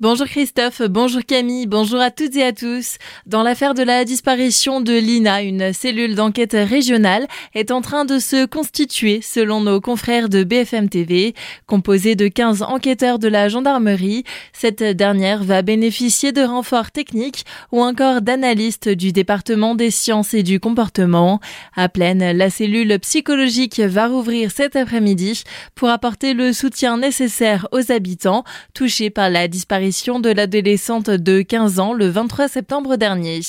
Bonjour Christophe, bonjour Camille, bonjour à toutes et à tous. Dans l'affaire de la disparition de l'INA, une cellule d'enquête régionale est en train de se constituer selon nos confrères de BFM TV. Composée de 15 enquêteurs de la gendarmerie, cette dernière va bénéficier de renforts techniques ou encore d'analystes du département des sciences et du comportement. À pleine, la cellule psychologique va rouvrir cet après-midi pour apporter le soutien nécessaire aux habitants touchés par la disparition de l'adolescente de 15 ans le 23 septembre dernier.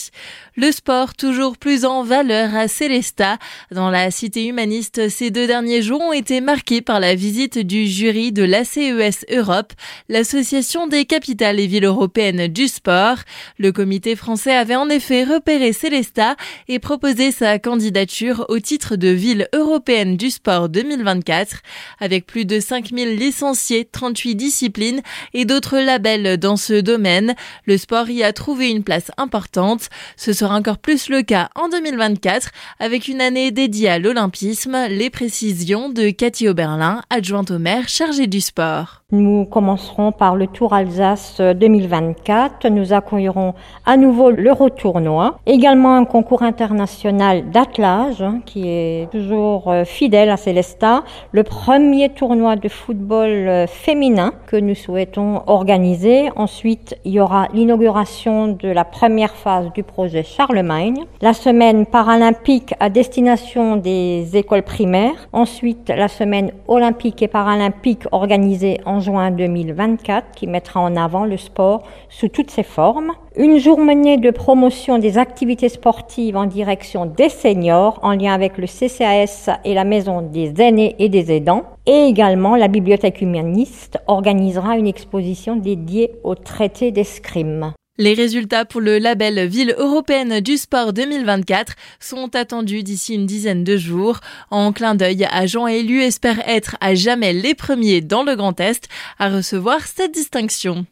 Le sport toujours plus en valeur à Célesta. Dans la cité humaniste, ces deux derniers jours ont été marqués par la visite du jury de l'ACES Europe, l'association des capitales et villes européennes du sport. Le comité français avait en effet repéré Célesta et proposé sa candidature au titre de ville européenne du sport 2024. Avec plus de 5000 licenciés, 38 disciplines et d'autres labels dans ce domaine. Le sport y a trouvé une place importante. Ce sera encore plus le cas en 2024 avec une année dédiée à l'olympisme. Les précisions de Cathy Oberlin, adjointe au maire chargée du sport. Nous commencerons par le Tour Alsace 2024. Nous accueillerons à nouveau l'Eurotournoi. Également un concours international d'attelage hein, qui est toujours euh, fidèle à Célestat. Le premier tournoi de football euh, féminin que nous souhaitons organiser. Ensuite, il y aura l'inauguration de la première phase du projet Charlemagne. La semaine paralympique à destination des écoles primaires. Ensuite, la semaine olympique et paralympique organisée en juin 2024 qui mettra en avant le sport sous toutes ses formes. Une journée de promotion des activités sportives en direction des seniors en lien avec le CCAS et la maison des aînés et des aidants. Et également, la bibliothèque humaniste organisera une exposition dédiée au traité d'escrime. Les résultats pour le label Ville européenne du sport 2024 sont attendus d'ici une dizaine de jours. En clin d'œil, agents élus espèrent être à jamais les premiers dans le Grand Est à recevoir cette distinction.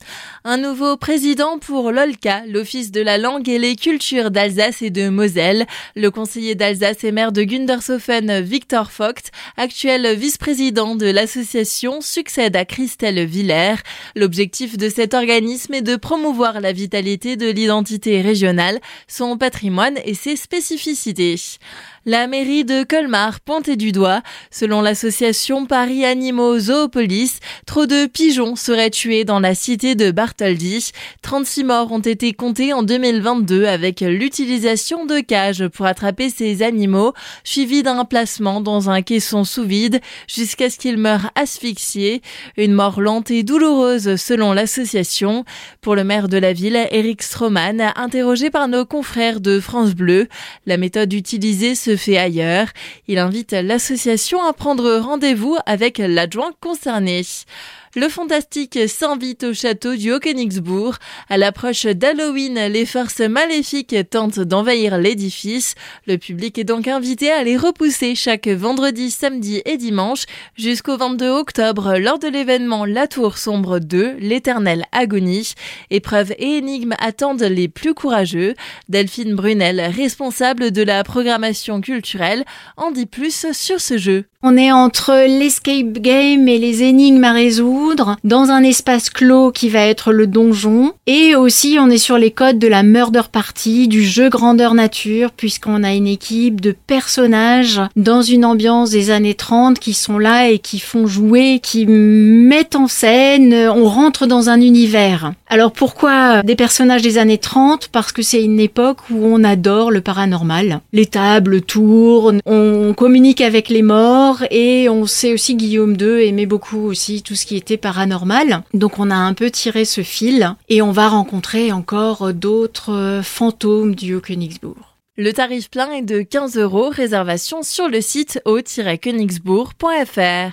Un nouveau président pour l'OLCA, l'Office de la langue et les cultures d'Alsace et de Moselle. Le conseiller d'Alsace et maire de Gundershofen, Victor Vogt, actuel vice-président de l'association, succède à Christelle Villers. L'objectif de cet organisme est de promouvoir la de l'identité régionale, son patrimoine et ses spécificités. La mairie de Colmar pointait du doigt. Selon l'association Paris Animaux Zoopolis, trop de pigeons seraient tués dans la cité de Bartholdi. 36 morts ont été comptés en 2022 avec l'utilisation de cages pour attraper ces animaux, suivi d'un placement dans un caisson sous vide jusqu'à ce qu'ils meurent asphyxiés. Une mort lente et douloureuse selon l'association. Pour le maire de la ville, Eric Stroman, interrogé par nos confrères de France Bleu, la méthode utilisée se fait ailleurs. Il invite l'association à prendre rendez-vous avec l'adjoint concerné. Le Fantastique s'invite au château du Haut-Königsbourg. À l'approche d'Halloween, les forces maléfiques tentent d'envahir l'édifice. Le public est donc invité à les repousser chaque vendredi, samedi et dimanche jusqu'au 22 octobre lors de l'événement La Tour Sombre 2, l'éternelle agonie. Épreuves et énigmes attendent les plus courageux. Delphine Brunel, responsable de la programmation culturelle, en dit plus sur ce jeu. On est entre l'escape game et les énigmes à résoudre dans un espace clos qui va être le donjon et aussi on est sur les codes de la murder party, du jeu grandeur nature puisqu'on a une équipe de personnages dans une ambiance des années 30 qui sont là et qui font jouer, qui mettent en scène, on rentre dans un univers. Alors pourquoi des personnages des années 30 Parce que c'est une époque où on adore le paranormal. Les tables tournent, on communique avec les morts et on sait aussi Guillaume II aimait beaucoup aussi tout ce qui était paranormal. Donc on a un peu tiré ce fil et on va rencontrer encore d'autres fantômes du Haut-Königsbourg. Le tarif plein est de 15 euros, réservation sur le site haut-königsbourg.fr.